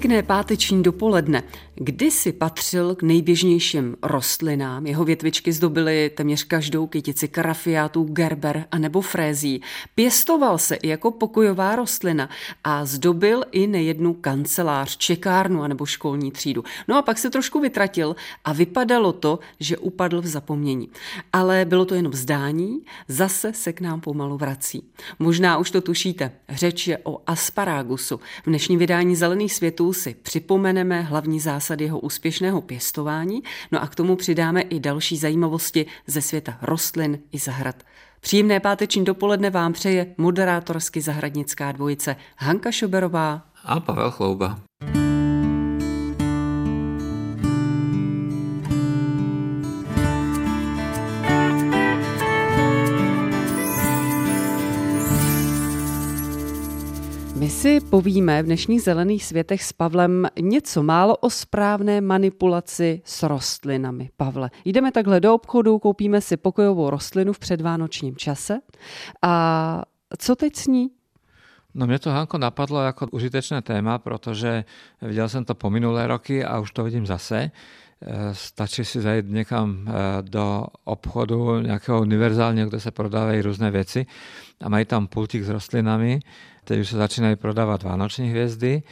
Pěkné páteční dopoledne. Kdysi patřil k nejběžnějším rostlinám. Jeho větvičky zdobily téměř každou kytici karafiátů, gerber a nebo frézí. Pěstoval se i jako pokojová rostlina a zdobil i nejednu kancelář, čekárnu a nebo školní třídu. No a pak se trošku vytratil a vypadalo to, že upadl v zapomnění. Ale bylo to jenom zdání, zase se k nám pomalu vrací. Možná už to tušíte, řeč je o asparagusu. V dnešním vydání Zelených světů si připomeneme hlavní zásady zásad jeho úspěšného pěstování, no a k tomu přidáme i další zajímavosti ze světa rostlin i zahrad. Příjemné páteční dopoledne vám přeje moderátorsky zahradnická dvojice Hanka Šoberová a Pavel Chlouba. Si povíme v dnešních zelených světech s Pavlem něco málo o správné manipulaci s rostlinami. Pavle, jdeme takhle do obchodu, koupíme si pokojovou rostlinu v předvánočním čase a co teď s ní? No mě to, Hanko, napadlo jako užitečné téma, protože viděl jsem to po minulé roky a už to vidím zase. Eh, stačí si zajít někam eh, do obchodu nějakého univerzálního, kde se prodávají různé věci a mají tam pultík s rostlinami teď už se začínají prodávat vánoční hvězdy.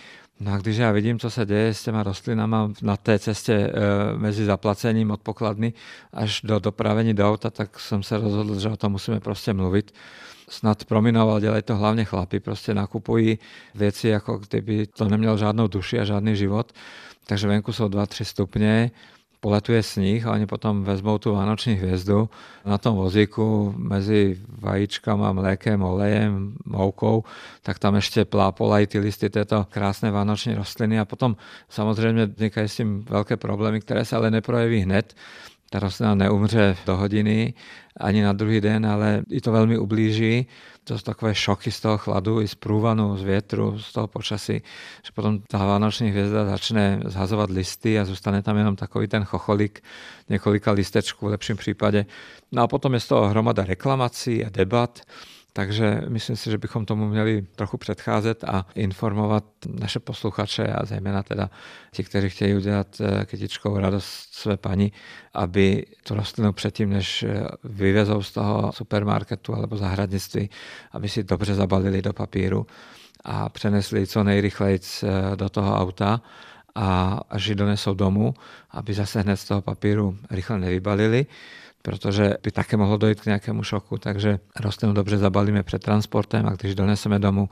No a když já vidím, co se děje s těma rostlinama na té cestě e, mezi zaplacením od pokladny až do dopravení do auta, tak jsem se rozhodl, že o tom musíme prostě mluvit. Snad prominoval, dělají to hlavně chlapi, prostě nakupují věci, jako kdyby to nemělo žádnou duši a žádný život. Takže venku jsou 2-3 stupně, poletuje sníh a oni potom vezmou tu vánoční hvězdu na tom vozíku mezi vajíčkama, mlékem, olejem, moukou, tak tam ještě plápolají ty listy této krásné vánoční rostliny a potom samozřejmě vznikají s tím velké problémy, které se ale neprojeví hned. Ta rostlina neumře do hodiny ani na druhý den, ale i to velmi ublíží to sú takové šoky z toho chladu, i z prúvanu, z větru, z toho počasí, že potom ta vánoční hvězda začne zhazovat listy a zůstane tam jenom takový ten chocholik, několika listečků v lepším případě. No a potom je z toho hromada reklamací a debat, takže myslím si, že bychom tomu měli trochu předcházet a informovat naše posluchače a zejména teda ti, kteří chtějí udělat eh, kytičkou radost své paní, aby tu rostlinu předtím, než eh, vyvezou z toho supermarketu alebo zahradnictví, aby si dobře zabalili do papíru a přenesli co nejrychleji eh, do toho auta a až ji donesou domů, aby zase hned z toho papíru rychle nevybalili protože by také mohlo dojít k nějakému šoku, takže rostlinu dobře zabalíme před transportem a když doneseme domů,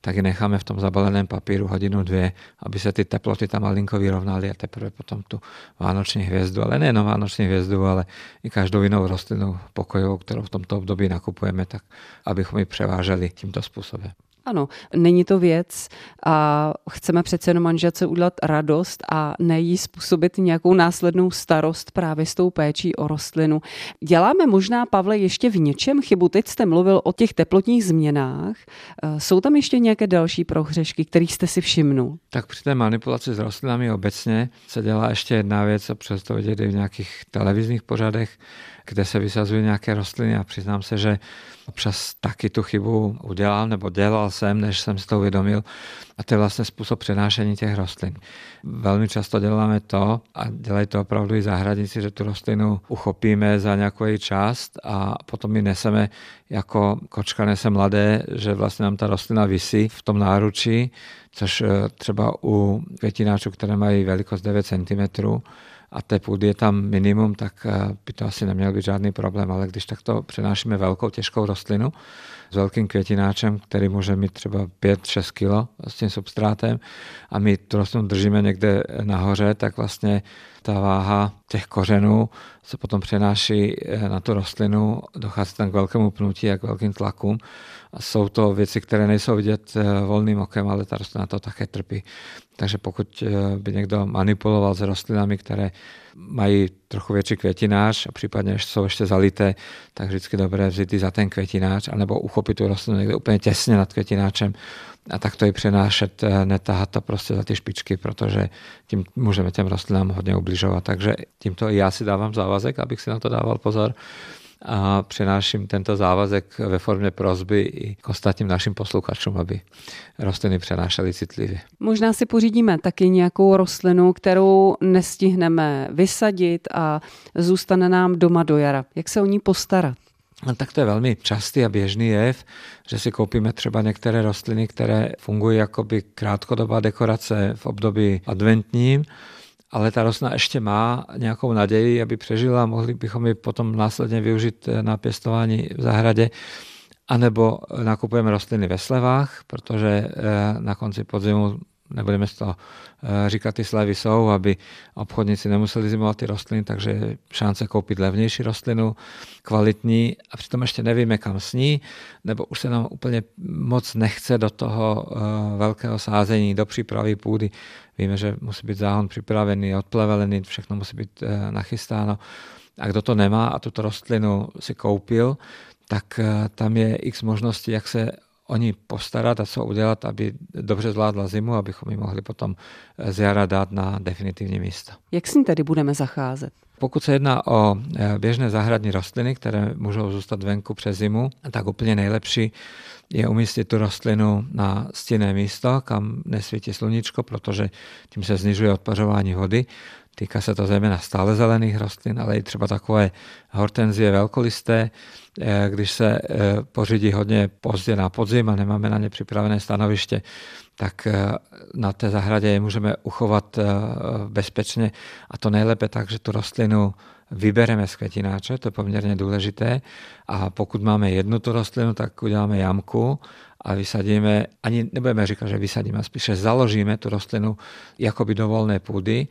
tak ji necháme v tom zabaleném papíru hodinu, dvě, aby se ty teploty tam malinko vyrovnaly a teprve potom tu vánoční hvězdu, ale nejenom vánoční hvězdu, ale i každou jinou rostlinu pokojovou, kterou v tomto období nakupujeme, tak abychom ji převáželi tímto způsobem. Ano, není to věc a chceme přece jenom manželce udělat radost a ne jí způsobit nějakou následnou starost právě s tou péčí o rostlinu. Děláme možná, Pavle, ještě v něčem chybu. Teď jste mluvil o těch teplotních změnách. Eh, jsou tam ještě nějaké další prohřešky, kterých jste si všimnul? Tak při té manipulaci s rostlinami obecně se dělá ještě jedna věc, a přes to vidět i v nějakých televizních pořadech, kde se vysazují nějaké rostliny a přiznám se, že občas taky tu chybu udělal nebo dělal jsem, než jsem si to uvědomil. A to je vlastně způsob přenášení těch rostlin. Velmi často děláme to, a dělají to opravdu i zahradníci, že tu rostlinu uchopíme za nějakou její část a potom ji neseme jako kočka nese mladé, že vlastně nám ta rostlina visí v tom náručí, což eh, třeba u květináčů, které mají velikost 9 cm, a té půdy je tam minimum, tak eh, by to asi neměl být žádný problém. Ale když takto přenášíme velkou těžkou rostlinu s velkým květináčem, který může mít třeba 5-6 kg s tím substrátem a my tu rostlinu držíme někde nahoře, tak vlastně ta váha těch kořenů se potom přenáší eh, na tu rostlinu, dochází tam k velkému pnutí a k velkým tlakům. A jsou to věci, které nejsou vidět eh, volným okem, ale ta rostlina to také trpí. Takže pokud by někdo manipuloval s rostlinami, které mají trochu větší květinář a případně jsou ještě zalité, tak vždycky dobré vzít za ten květinář anebo uchopit tu rostlinu někde úplně těsně nad květináčem a tak to i přenášet, eh, netahat to prostě za ty špičky, protože tím můžeme těm rostlinám hodně ubližovat. Takže tímto i já si dávám závazek, abych si na to dával pozor a přenáším tento závazek ve formě prozby i k ostatním našim posluchačům, aby rostliny přenášely citlivě. Možná si pořídíme taky nějakou rostlinu, kterou nestihneme vysadit a zůstane nám doma do jara. Jak se o ní postarat? No, tak to je velmi častý a běžný jev, že si koupíme třeba některé rostliny, které fungují jako by krátkodobá dekorace v období adventním, ale ta rostlina ještě má nějakou naději, aby přežila, mohli bychom ji potom následně využít na pěstování v zahradě, anebo nakupujeme rostliny ve slevách, protože eh, na konci podzimu nebudeme z toho eh, říkat, ty slevy jsou, aby obchodníci nemuseli zimovat ty rostliny, takže šance koupit levnější rostlinu, kvalitní a přitom ještě nevíme, kam sní, nebo už se nám úplně moc nechce do toho eh, velkého sázení, do přípravy půdy. Víme, že musí být záhon připravený, odplevelený, všechno musí být eh, nachystáno. A kdo to nemá a tuto rostlinu si koupil, tak tam je x možností, jak se o ní postarat a co udělat, aby dobře zvládla zimu, abychom ji mohli potom z jara dát na definitivní místo. Jak s ní tedy budeme zacházet? Pokud se jedná o e, běžné zahradní rostliny, které můžou zůstat venku přes zimu, tak úplně nejlepší je umístit tu rostlinu na stinné místo, kam nesvítí sluníčko, protože tím se snižuje odpařování vody. Týká se to zejména stále zelených rostlin, ale i třeba takové hortenzie velkolisté, eh, když se eh, pořídí hodně pozdě na podzim a nemáme na ně připravené stanoviště, tak eh, na té zahradě je můžeme uchovat bezpečně a to nejlépe tak, že tu rostlinu vybereme z květináče, to je poměrně důležité. A pokud máme jednu tu rostlinu, tak uděláme jamku a vysadíme, ani nebudeme říkat, že vysadíme, spíše založíme tu rostlinu jakoby do volné půdy,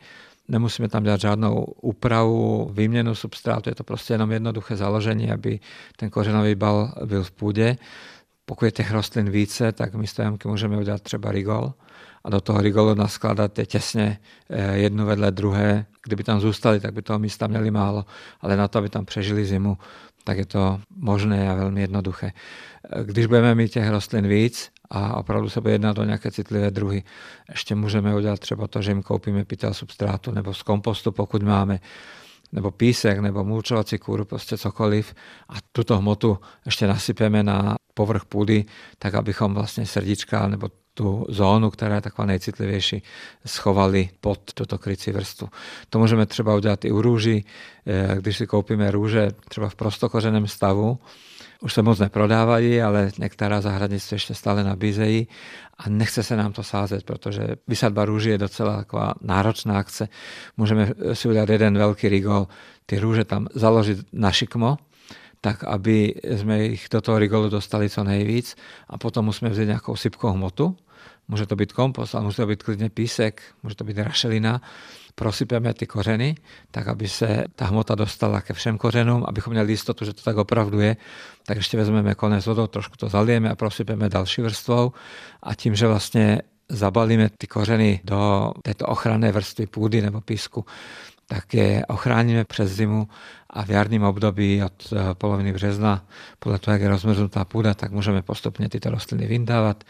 Nemusíme tam dělat žádnou úpravu, výměnu substrátu, je to prostě jenom jednoduché založení, aby ten kořenový bal byl v půdě. Pokud je těch rostlin více, tak místo jamky můžeme udělat třeba rigol a do toho rigolu naskladat je těsně eh, jednu vedle druhé. Kdyby tam zůstali, tak by toho místa měli málo, ale na to, aby tam přežili zimu, tak je to možné a velmi jednoduché. Když budeme mít těch rostlin víc a opravdu se bude jednat o nějaké citlivé druhy. Ještě můžeme udělat třeba to, že jim koupíme pytel substrátu nebo z kompostu, pokud máme, nebo písek, nebo mulčovací kůru, prostě cokoliv a tuto hmotu ještě nasypeme na povrch půdy, tak abychom vlastně srdíčka nebo tu zónu, která je taková nejcitlivější, schovali pod tuto krycí vrstvu. To můžeme třeba udělat i u růží, eh, když si koupíme růže třeba v prostokořeném stavu, už se moc neprodávají, ale některá zahradnictví ještě stále nabízejí a nechce se nám to sázet, protože vysadba růží je docela taková náročná akce. Můžeme si udělat jeden velký rigol, ty růže tam založit na šikmo, tak aby jsme jich do toho rigolu dostali co nejvíc a potom musíme vzít nějakou sypkou hmotu, může to být kompost, ale může to být klidně písek, může to být rašelina. Prosypeme ty kořeny, tak aby se ta hmota dostala ke všem kořenům, abychom měli jistotu, že to tak opravdu je, tak ještě vezmeme konec vodou, trošku to zalijeme a prosypeme další vrstvou. A tím, že vlastně zabalíme ty kořeny do této ochranné vrstvy půdy nebo písku, tak je ochráníme přes zimu a v jarním období od eh, poloviny března, podle toho, jak je rozmrznutá půda, tak můžeme postupně tyto rostliny vyndávat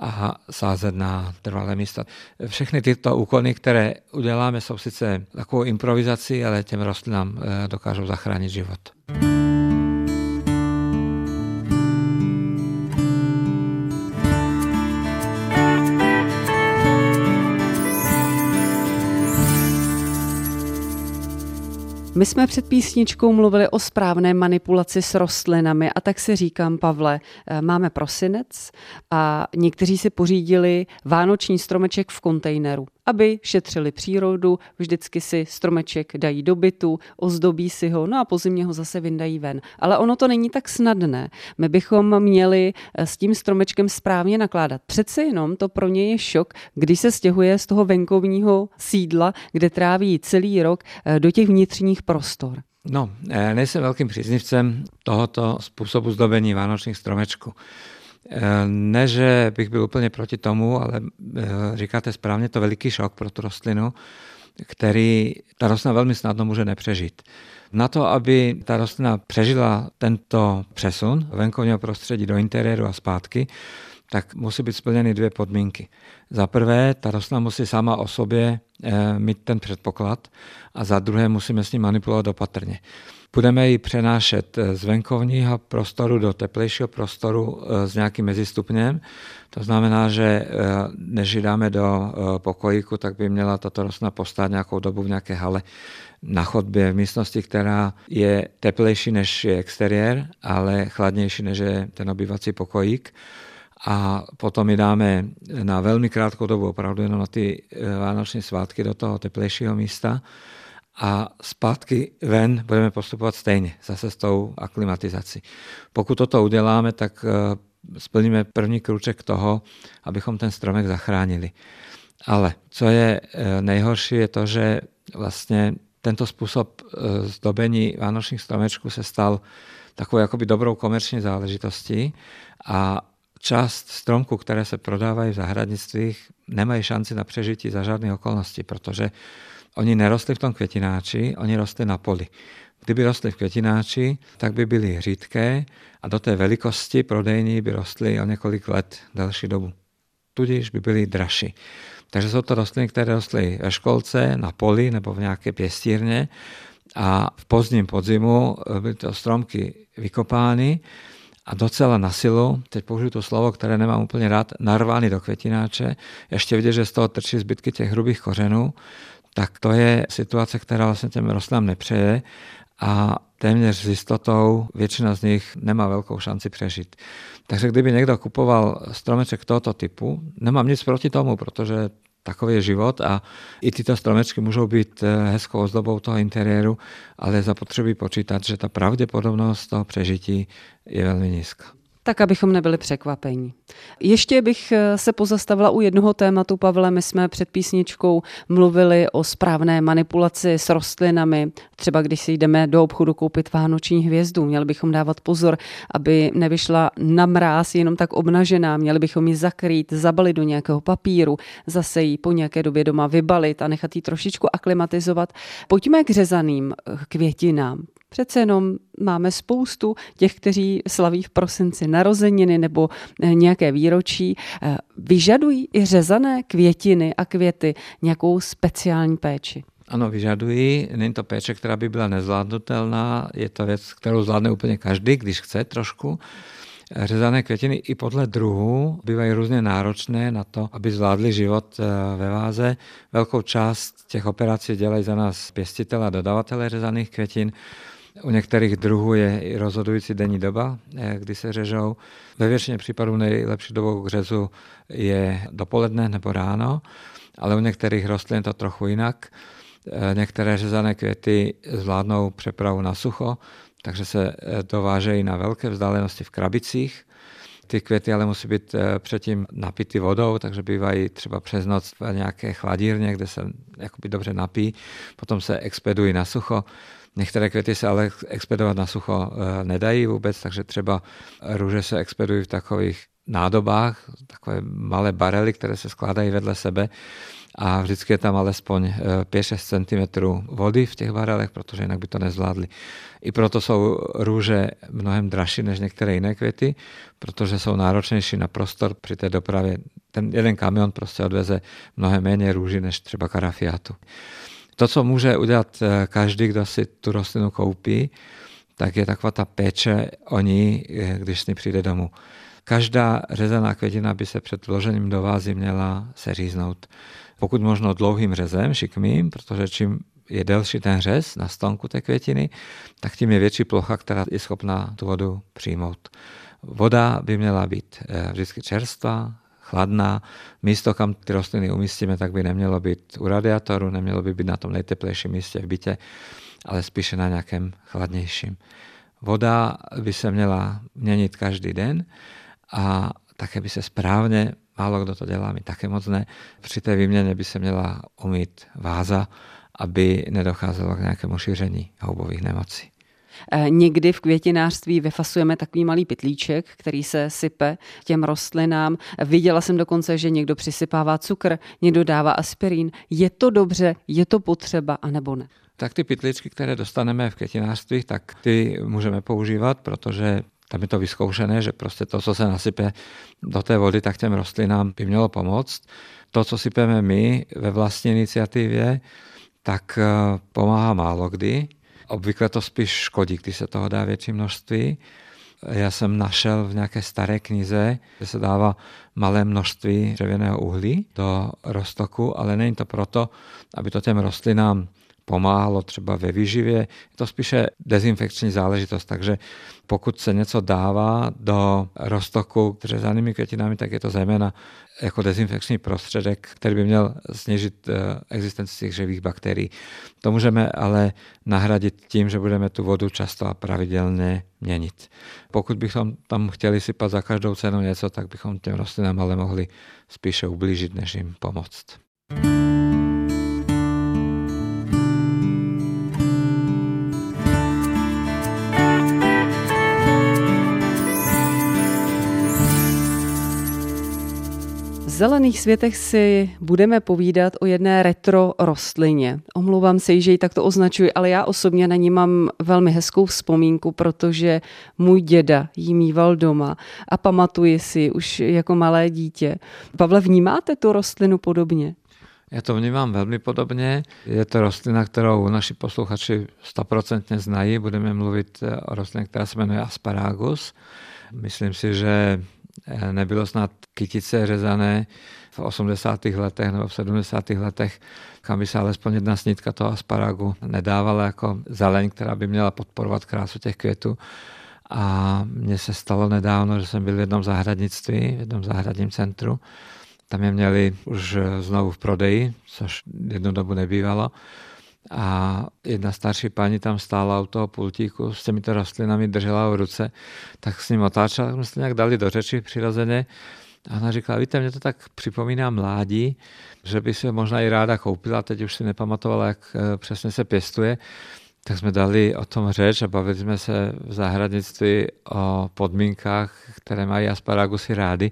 a sázet na trvalé místa. Všechny tyto úkony, které uděláme, jsou sice takovou improvizací, ale těm rostlinám eh, dokážou zachránit život. My jsme před písničkou mluvili o správné manipulaci s rostlinami a tak si říkám, Pavle, eh, máme prosinec a někteří si pořídili vánoční stromeček v kontejneru aby šetřili přírodu, vždycky si stromeček dají do bytu, ozdobí si ho, no a po zimě ho zase vyndají ven. Ale ono to není tak snadné. My bychom měli eh, s tím stromečkem správně nakládat. Přece jenom to pro ně je šok, když se stěhuje z toho venkovního sídla, kde tráví celý rok, eh, do těch vnitřních prostor. No, eh, nejsem velkým příznivcem tohoto způsobu zdobení vánočních stromečků. Ne, že bych byl úplně proti tomu, ale eh, říkáte správně, to veliký šok pro tu rostlinu. který ta rostlina velmi snadno může nepřežít. Na to, aby ta rostlina přežila tento přesun venkovního prostředí do interiéru a zpátky, tak musí být splněny dvě podmínky. Za prvé, ta rostlina musí sama o sobě e, mít ten předpoklad a za druhé musíme s ní manipulovat opatrně. Budeme ji přenášet z venkovního prostoru do teplejšího prostoru eh, s nějakým mezistupněm. To znamená, že eh, než ji dáme do eh, pokojíku, tak by měla tato rostlina postát nějakou dobu v nějaké hale na chodbě v místnosti, která je teplejší než je exteriér, ale chladnější než je ten obyvací pokojík a potom ji dáme na velmi krátkou dobu, opravdu jenom na ty vánoční svátky do toho teplejšího místa a zpátky ven budeme postupovat stejně, zase s tou aklimatizací. Pokud toto uděláme, tak eh, splníme první kruček toho, abychom ten stromek zachránili. Ale co je eh, nejhorší, je to, že vlastně tento způsob eh, zdobení vánočních stromečků se stal takovou jakoby dobrou komerční záležitostí a část stromků, které se prodávají v zahradnictvích, nemají šanci na přežití za žádných okolností, protože Oni nerostli v tom květináči, oni rostli na poli. Kdyby rostli v květináči, tak by byly řídké a do té velikosti prodejní by rostly o několik let delší dobu. Tudíž by byly dražší. Takže jsou to rostliny, které rostly ve školce, na poli nebo v nějaké pěstírně a v pozdním podzimu byly to stromky vykopány a docela na silu, teď použiju to slovo, které nemám úplně rád, narvány do květináče, ještě vidět, že z toho trčí zbytky těch hrubých kořenů, tak to je situace, která vlastně těm rostlinám nepřeje a téměř s jistotou většina z nich nemá velkou šanci přežít. Takže kdyby někdo kupoval stromeček tohoto typu, nemám nic proti tomu, protože takový je život a i tyto stromečky můžou být eh, hezkou ozdobou toho interiéru, ale zapotřebí počítat, že ta pravděpodobnost toho přežití je velmi nízká tak abychom nebyli překvapení. Ještě bych eh, se pozastavila u jednoho tématu, Pavle, my jsme před písničkou mluvili o správné manipulaci s rostlinami, třeba když si jdeme do obchodu koupit vánoční hvězdu, měli bychom dávat pozor, aby nevyšla na mráz jenom tak obnažená, měli bychom ji zakrýt, zabalit do nějakého papíru, zase ji po nějaké době doma vybalit a nechat ji trošičku aklimatizovat. Pojďme k řezaným eh, květinám. Přece jenom máme spoustu těch, kteří slaví v prosinci narozeniny nebo eh, nějaké výročí. Eh, vyžadují i řezané květiny a květy nějakou speciální péči? Ano, vyžadují. Není to péče, která by byla nezvládnutelná. Je to věc, kterou zvládne úplně každý, když chce trošku. Řezané květiny i podle druhu bývají různě náročné na to, aby zvládli život eh, ve váze. Velkou část těch operací dělají za nás pěstitele a dodavatele řezaných květin. U některých druhů je i rozhodující denní doba, eh, kdy se řežou. Ve většině případů nejlepší dobou k řezu je dopoledne nebo ráno, ale u některých rostlin to trochu jinak. Eh, některé řezané květy zvládnou přepravu na sucho, takže se eh, dovážejí na velké vzdálenosti v krabicích. Ty květy ale musí být předtím napity vodou, takže bývají třeba přes noc v nějaké chladírně, kde se jakoby dobře napí, potom se expedují na sucho. Některé květy se ale expedovat na sucho eh, nedají vůbec, takže třeba růže se expedují v takových nádobách, takové malé barely, které se skládají vedle sebe a vždycky je tam alespoň 5-6 eh, cm vody v těch barelech, protože jinak by to nezvládli. I proto jsou růže mnohem dražší než některé jiné květy, protože jsou náročnější na prostor při té dopravě. Ten jeden kamion prostě odveze mnohem méně růží než třeba karafiátu. To, co může udělat eh, každý, kdo si tu rostlinu koupí, tak je taková ta péče o ní, eh, když s ní přijde domů. Každá řezaná květina by se před vložením do vázy měla seříznout. Pokud možno dlouhým řezem, šikmým, protože čím je delší ten řez na stonku té květiny, tak tím je větší plocha, která je schopná tu vodu přijmout. Voda by měla být eh, vždycky čerstvá, chladná. Místo, kam ty rostliny umístíme, tak by nemělo být u radiátoru, nemělo by být na tom nejteplejším místě v bytě, ale spíše na nějakém chladnějším. Voda by se měla měnit každý den a také by se správně, málo kdo to dělá, my také moc ne, při té výměně by se měla umít váza, aby nedocházelo k nějakému šíření houbových nemocí. Eh, někdy v květinářství vyfasujeme takový malý pytlíček, který se sype těm rostlinám. Viděla jsem dokonce, že někdo přisypává cukr, někdo dává aspirín. Je to dobře, je to potřeba, anebo ne? Tak ty pytličky, které dostaneme v květinářství, tak ty můžeme používat, protože tam je to vyzkoušené, že prostě to, co se nasype do té vody, tak těm rostlinám by mělo pomoct. To, co sypeme my ve vlastní iniciativě, tak eh, pomáhá málo kdy. Obvykle to spíš škodí, když se toho dá větší množství. Já jsem našel v nějaké staré knize, že se dává malé množství dřevěného uhlí do roztoku, ale není to proto, aby to těm rostlinám pomáhalo třeba ve výživě. Je to spíše dezinfekční záležitost, takže pokud se něco dává do roztoku řezanými květinami, tak je to zejména jako dezinfekční prostředek, který by měl snížit eh, existenci těch živých bakterií. To můžeme ale nahradit tím, že budeme tu vodu často a pravidelně měnit. Pokud bychom tam chtěli sypat za každou cenu něco, tak bychom těm rostlinám ale mohli spíše ublížit, než jim pomoct. Zelených světech si budeme povídat o jedné retro rostlině. Omlouvám se, že ji takto označuji, ale já osobně na ní mám velmi hezkou vzpomínku, protože můj děda jí mýval doma a pamatuji si už jako malé dítě. Pavle, vnímáte tu rostlinu podobně? Já to vnímám velmi podobně. Je to rostlina, kterou naši posluchači 100% znají. Budeme mluvit o rostlině, která se jmenuje asparagus. Myslím si, že nebylo snad kytice řezané v 80. letech nebo v 70. letech, kam by se alespoň jedna snítka toho asparagu nedávala jako zeleň, která by měla podporovat krásu těch květů. A mně se stalo nedávno, že jsem byl v jednom zahradnictví, v jednom zahradním centru. Tam je měli už znovu v prodeji, což jednu dobu nebývalo a jedna starší paní tam stála u toho pultíku s těmito rostlinami, držela v ruce, tak s ním otáčela, tak jsme se nějak dali do řeči přirozeně. A ona říkala, víte, mě to tak připomíná mládí, že by si možná i ráda koupila, teď už si nepamatovala, jak eh, přesně se pěstuje. Tak jsme dali o tom řeč a bavili jsme se v zahradnictví o podmínkách, které mají asparagusy rády.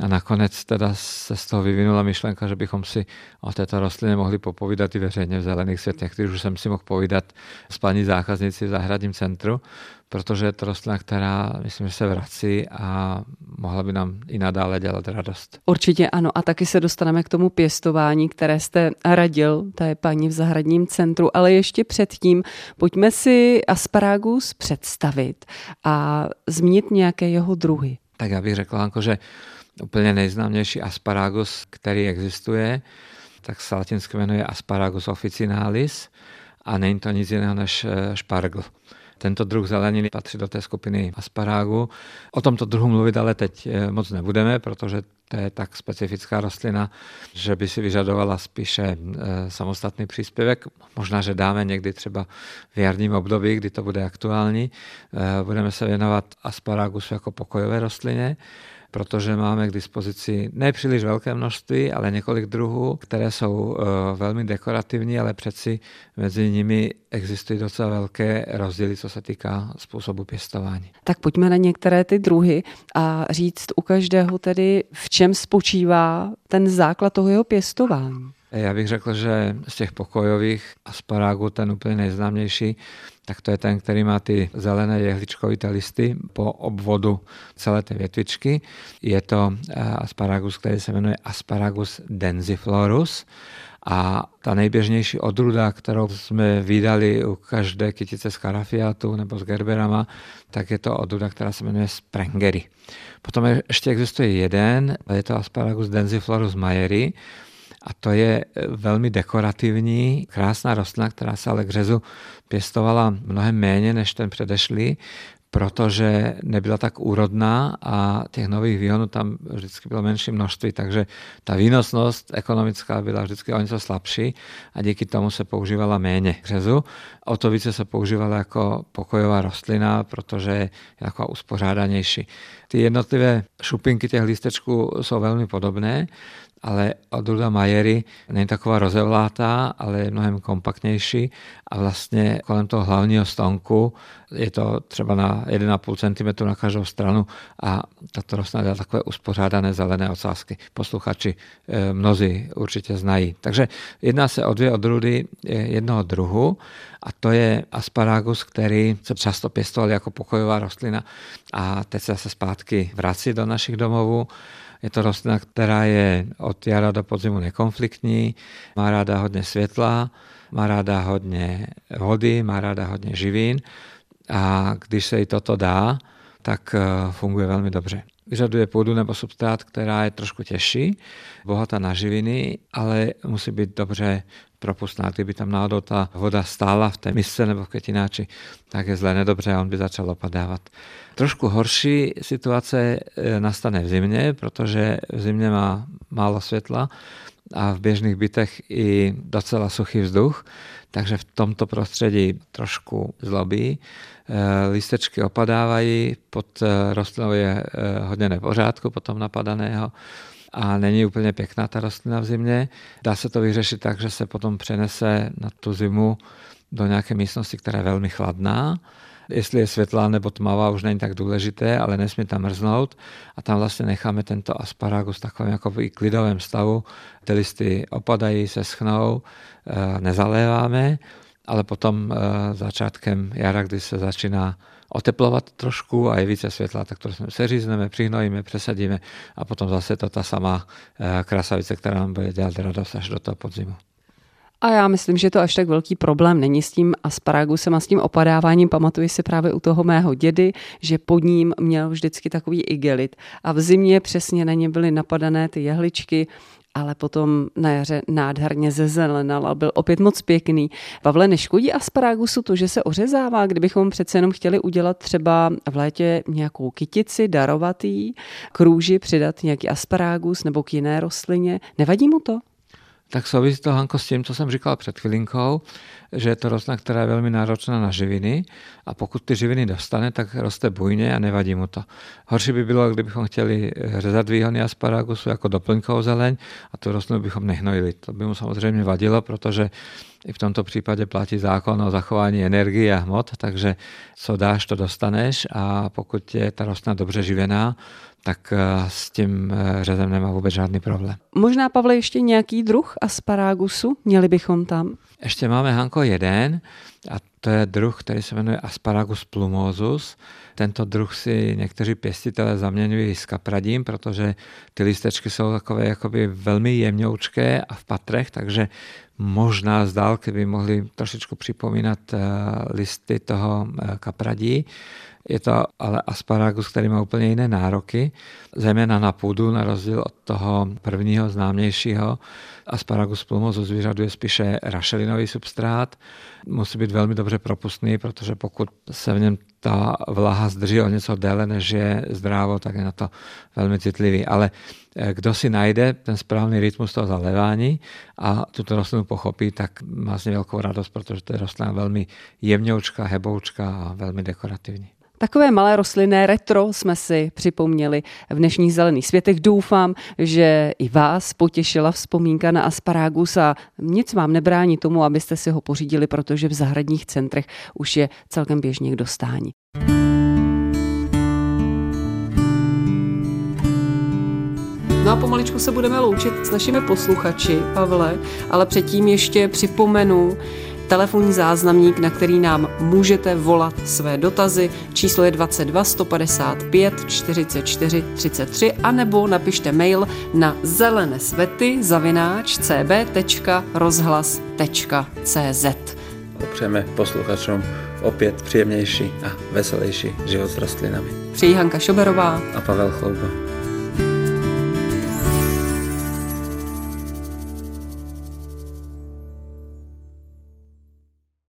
A nakonec teda se z toho vyvinula myšlenka, že bychom si o této rostlině mohli popovídat i veřejně v zelených světech, když už jsem si mohl povídat s paní zákaznici v zahradním centru, protože je to rostlina, která myslím, že se vrací a mohla by nám i nadále dělat radost. Určitě ano a taky se dostaneme k tomu pěstování, které jste radil té paní v zahradním centru, ale ještě předtím pojďme si asparagus představit a zmínit nějaké jeho druhy. Tak já bych řekl, Anko, že úplně nejznámější asparagus, který existuje, tak se latinsky jmenuje Asparagus officinalis a není to nic jiného než eh, špargl. Tento druh zeleniny patří do té skupiny asparagu. O tomto druhu mluvit ale teď eh, moc nebudeme, protože to je tak specifická rostlina, že by si vyžadovala spíše eh, samostatný příspěvek. Možná, že dáme někdy třeba v jarním období, kdy to bude aktuální. Budeme se věnovat asparagusu jako pokojové rostlině protože máme k dispozici nepříliš velké množství, ale několik druhů, které jsou eh, velmi dekorativní, ale přeci mezi nimi existují docela velké rozdíly, co se týká způsobu pěstování. Tak pojďme na některé ty druhy a říct u každého tedy, v čem spočívá ten základ toho jeho pěstování. Já bych řekl, že z těch pokojových asparagů ten úplně nejznámější, tak to je ten, který má ty zelené jehličkovité listy po obvodu celé té větvičky. Je to eh, asparagus, který se jmenuje Asparagus densiflorus. A ta nejběžnější odruda, kterou jsme vydali u každé kytice z karafiátu nebo s gerberama, tak je to odruda, která se jmenuje Sprengery. Potom ještě existuje jeden, je to Asparagus densiflorus mayeri, a to je eh, velmi dekorativní, krásná rostlina, která se ale k řezu pěstovala mnohem méně než ten předešlý, protože nebyla tak úrodná a těch nových výhonů tam vždycky bylo menší množství, takže ta výnosnost ekonomická byla vždycky o něco slabší a díky tomu se používala méně řezu. O to více se používala jako pokojová rostlina, protože je jako uspořádanější. Ty jednotlivé šupinky těch lístečků jsou velmi podobné ale odrůda Majery není taková rozevlátá, ale je mnohem kompaktnější a vlastně kolem toho hlavního stonku je to třeba na 1,5 cm na každou stranu a tato rostlina dá takové uspořádané zelené ocásky. Posluchači eh, mnozí určitě znají. Takže jedná se o dvě odrůdy jednoho druhu a to je asparagus, který se často pěstoval jako pokojová rostlina a teď se zase zpátky vrací do našich domovů. Je to rostlina, která je od jara do podzimu nekonfliktní, má ráda hodně světla, má ráda hodně vody, má ráda hodně živín a když se jí toto dá, tak eh, funguje velmi dobře. Vyžaduje půdu nebo substrát, která je trošku těžší, bohatá na živiny, ale musí být dobře propustná. Kdyby tam náhodou ta voda stála v té misce nebo v květináči, tak je zle nedobře a on by začal opadávat. Trošku horší situace eh, nastane v zimě, protože v zimě má málo světla a v běžných bytech i docela suchý vzduch, takže v tomto prostředí trošku zlobí. Eh, listečky opadávají, pod eh, rostlinou je hodně nepořádku potom napadaného a není úplně pěkná ta rostlina v zimě. Dá se to vyřešit tak, že se potom přenese na tu zimu do nějaké místnosti, která je velmi chladná. Jestli je světlá nebo tmavá, už není tak důležité, ale nesmí tam mrznout. A tam vlastně necháme tento asparagus v takovém jako klidovém stavu. Ty listy opadají, se schnou, eh, nezaléváme, ale potom eh, začátkem jara, kdy se začíná oteplovat trošku a je více světla, tak to seřízneme, přihnojíme, přesadíme a potom zase to ta samá eh, krasavice, která nám bude dělat radost až do toho podzimu. A já myslím, že to až tak velký problém není s tím asparagusem a s tím opadáváním. Pamatuji si právě u toho mého dědy, že pod ním měl vždycky takový igelit a v zimě přesně na ně byly napadané ty jehličky ale potom na jaře nádherně zezelenal a byl opět moc pěkný. Pavle, neškodí asparagusu to, že se ořezává, kdybychom přece jenom chtěli udělat třeba v létě nějakou kytici, darovatý, k růži přidat nějaký asparagus nebo k jiné rostlině. Nevadí mu to? Tak souvisí to, Hanko, s tím, co jsem říkal před chvilinkou, že je to rostlina, která je velmi náročná na živiny a pokud ty živiny dostane, tak roste bujně a nevadí mu to. Horší by bylo, kdybychom chtěli řezat výhony asparagusu jako doplňkovou zeleň a tu rostlinu bychom nehnojili. To by mu samozřejmě vadilo, protože i v tomto případě platí zákon o zachování energie a hmot, takže co dáš, to dostaneš a pokud je ta rostlina dobře živená, tak eh, s tím eh, řezem nemá vůbec žádný problém. Možná, Pavle, ještě nějaký druh asparagusu? Měli bychom tam? Ještě máme, Hanko, jeden a to je druh, který se jmenuje Asparagus plumosus. Tento druh si někteří pěstitelé zaměňují s kapradím, protože ty listečky jsou takové jakoby velmi jemňoučké a v patrech, takže možná z dálky by mohly trošičku připomínat eh, listy toho kapradí. Je to ale asparagus, který má úplně jiné nároky, zejména na půdu, na rozdíl od toho prvního známějšího. Asparagus plumosus vyžaduje spíše rašelinový substrát. Musí být velmi dobře propustný, protože pokud se v něm ta vlaha zdrží o něco déle, než je zdrávo, tak je na to velmi citlivý. Ale eh, kdo si najde ten správný rytmus toho zalévání a tuto rostlinu pochopí, tak má z ní velkou radost, protože to je rostlina velmi jemňoučka, heboučka a velmi dekorativní. Takové malé rostlinné retro jsme si připomněli v dnešních zelených světech. Doufám, že i vás potěšila vzpomínka na asparagus a nic vám nebrání tomu, abyste si ho pořídili, protože v zahradních centrech už je celkem běžně k dostání. No a pomaličku se budeme loučit s našimi posluchači, Pavle, ale předtím ještě připomenu, telefonní záznamník, na který nám můžete volat své dotazy. Číslo je 22 155 44 33 anebo napište mail na zelené svety zavináč cb.rozhlas.cz Přejeme posluchačům opět příjemnější a veselější život s rostlinami. Přeji Hanka Šoberová a Pavel Chlouba.